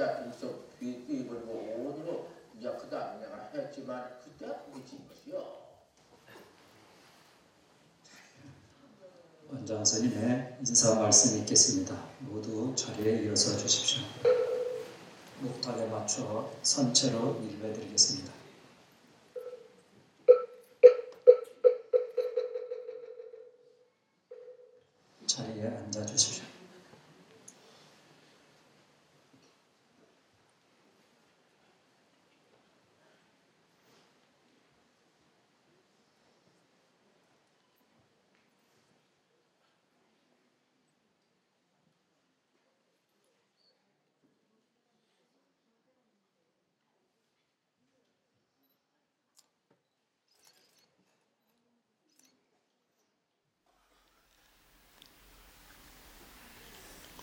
글자 일속 입을 모두로 이제 그 다음에 내가 했지만 그때 그게 진 것이요. 원장 스님의 인사 말씀 있겠습니다. 모두 자리에 일어서 주십시오. 목탁에 맞춰 선체로 일배드리겠습니다. 자리에 앉아 주십시오.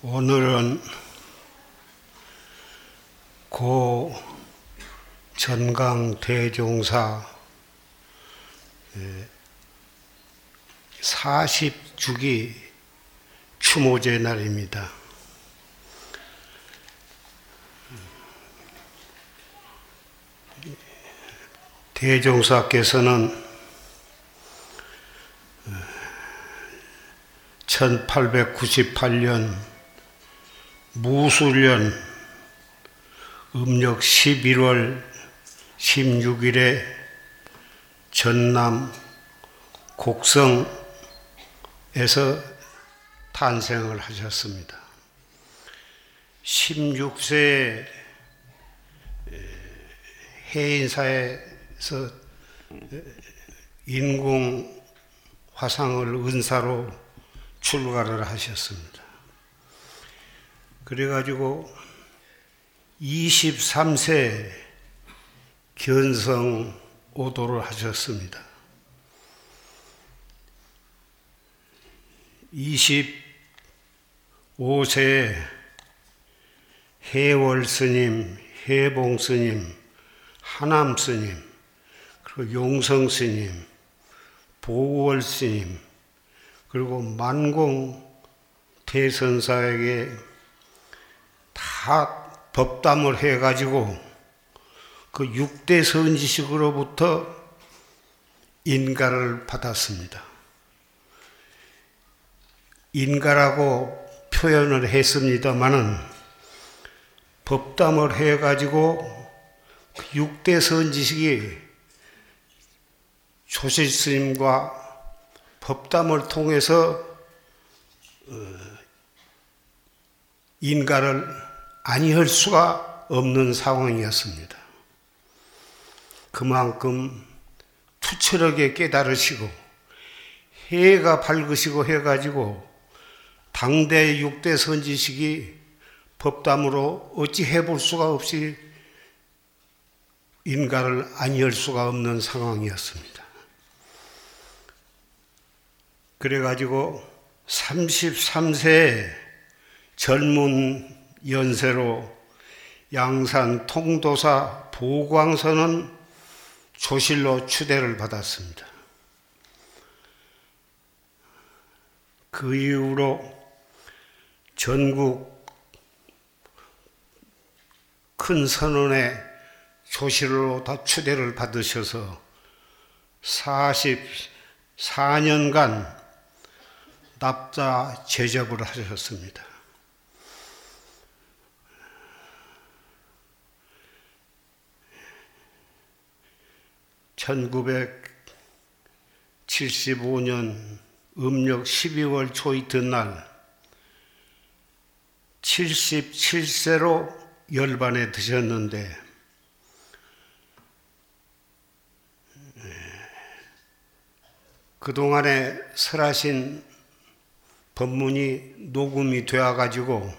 오늘은 고 전강 대종사 40주기 추모제 날입니다. 대종사께서는 1898년 무술년 음력 11월 16일에 전남 곡성에서 탄생을 하셨습니다. 16세 해인사에서 인공 화상을 은사로 출가를 하셨습니다. 그래가지고 23세 견성 오도를 하셨습니다. 25세 해월 스님, 해봉 스님, 하남 스님, 그리고 용성 스님, 보월 스님, 그리고 만공 대선사에게 다 법담을 해가지고 그 6대 선지식으로부터 인가를 받았습니다. 인가라고 표현을 했습니다마는 법담을 해가지고 그 6대 선지식이 조실 스님과 법담을 통해서 어, 인가를 아니할 수가 없는 상황이었습니다. 그만큼 투철하게 깨달으시고 해가 밝으시고 해가지고 당대 6대 선지식이 법담으로 어찌 해볼 수가 없이 인가를 아니할 수가 없는 상황이었습니다. 그래가지고 33세 젊은 연세로 양산 통도사 보광선은 조실로 추대를 받았습니다. 그 이후로 전국 큰 선원의 조실로 다 추대를 받으셔서 44년간 납자 제접을 하셨습니다. 1975년 음력 12월 초 이튿날 77세로 열반에 드셨는데 그동안에 설하신 법문이 녹음이 되어 가지고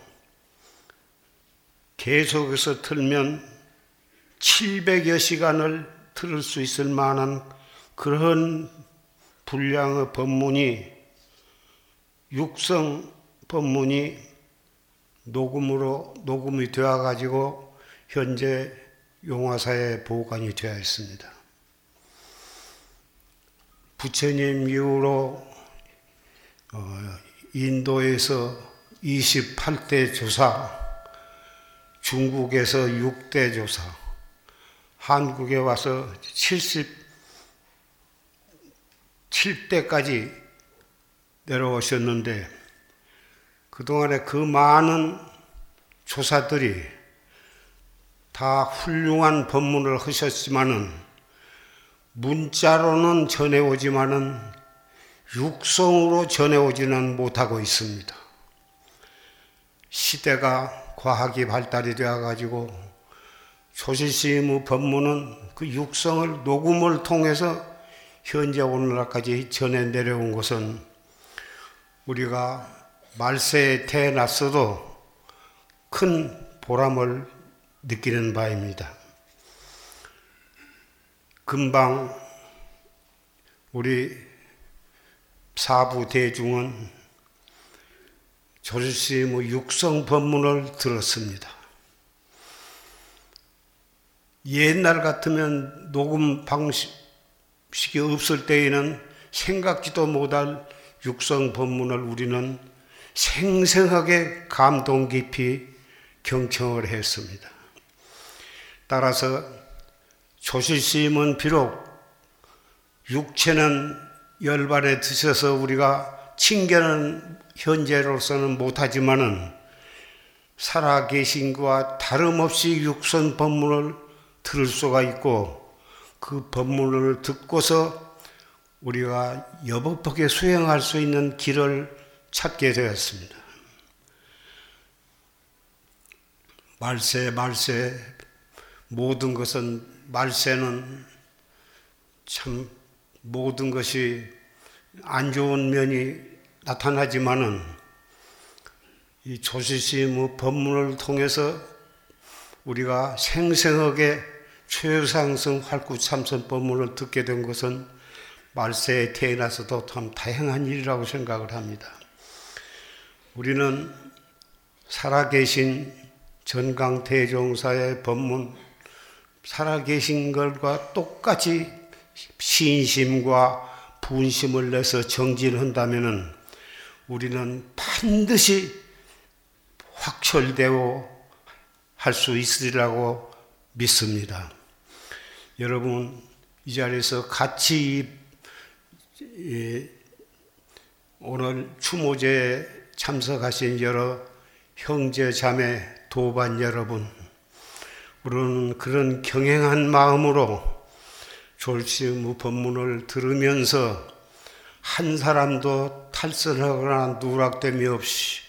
계속해서 틀면 700여 시간을 들을 수 있을 만한 그런 분량의 법문이 육성 법문이 녹음으로 녹음이 되어 가지고 현재 용화사에 보관이 되어 있습니다. 부처님 이후로 어, 인도에서 28대 조사, 중국에서 6대 조사, 한국에 와서 77대까지 내려오셨는데 그동안에 그 많은 조사들이 다 훌륭한 법문을 하셨지만은 문자로는 전해오지만은 육성으로 전해오지는 못하고 있습니다. 시대가 과학이 발달이 되어 가지고 조실스님의 법문은 그 육성을 녹음을 통해서 현재 오늘날까지 전해 내려온 것은 우리가 말세에 태어났어도 큰 보람을 느끼는 바입니다. 금방 우리 사부 대중은 조실스님의 육성 법문을 들었습니다. 옛날 같으면 녹음 방식이 없을 때에는 생각지도 못할 육성 법문을 우리는 생생하게 감동 깊이 경청을 했습니다. 따라서 조실스님은 비록 육체는 열발에 드셔서 우리가 칭견은 현재로서는 못하지만은 살아 계신 것과 다름없이 육선 법문을 들을 수가 있고 그 법문을 듣고서 우리가 여법하게 수행할 수 있는 길을 찾게 되었습니다. 말세, 말세, 모든 것은, 말세는 참 모든 것이 안 좋은 면이 나타나지만은 이 조시스의 법문을 통해서 우리가 생생하게 최상승 활구참선 법문을 듣게 된 것은 말세에 태어나서도 참 다행한 일이라고 생각을 합니다. 우리는 살아계신 전강대종사의 법문, 살아계신 것과 똑같이 신심과 분심을 내서 정진한다면 우리는 반드시 확철되고 할 수 있으리라고 믿습니다. 여러분, 이 자리에서 같이 오늘 추모제에 참석하신 여러 형제 자매 도반 여러분, 우리는 그런 경행한 마음으로 졸시의 법문을 들으면서 한 사람도 탈선하거나 누락됨이 없이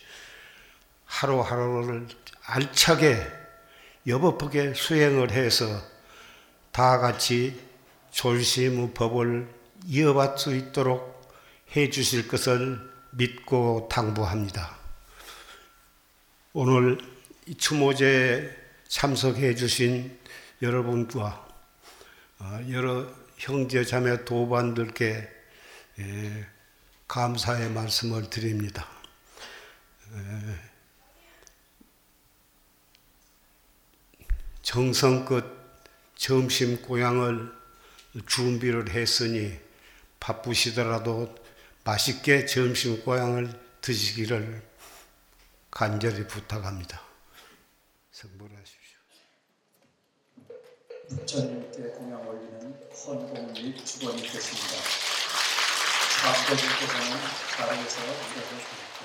하루하루를 알차게 여법하게 수행을 해서 다 같이 졸시의 법을 이어받을 수 있도록 해 주실 것을 믿고 당부합니다. 오늘 추모제에 참석해 주신 여러분과 여러 형제 자매 도반들께 감사의 말씀을 드립니다. 정성껏 점심 고향을 준비를 했으니 바쁘시더라도 맛있게 점심 고향을 드시기를 간절히 부탁합니다. 성불하십시오. 부처님께 공양 올리는 헌공 및 주번이 있겠습니다. 사부님께서는 자리에서 일어서십니다.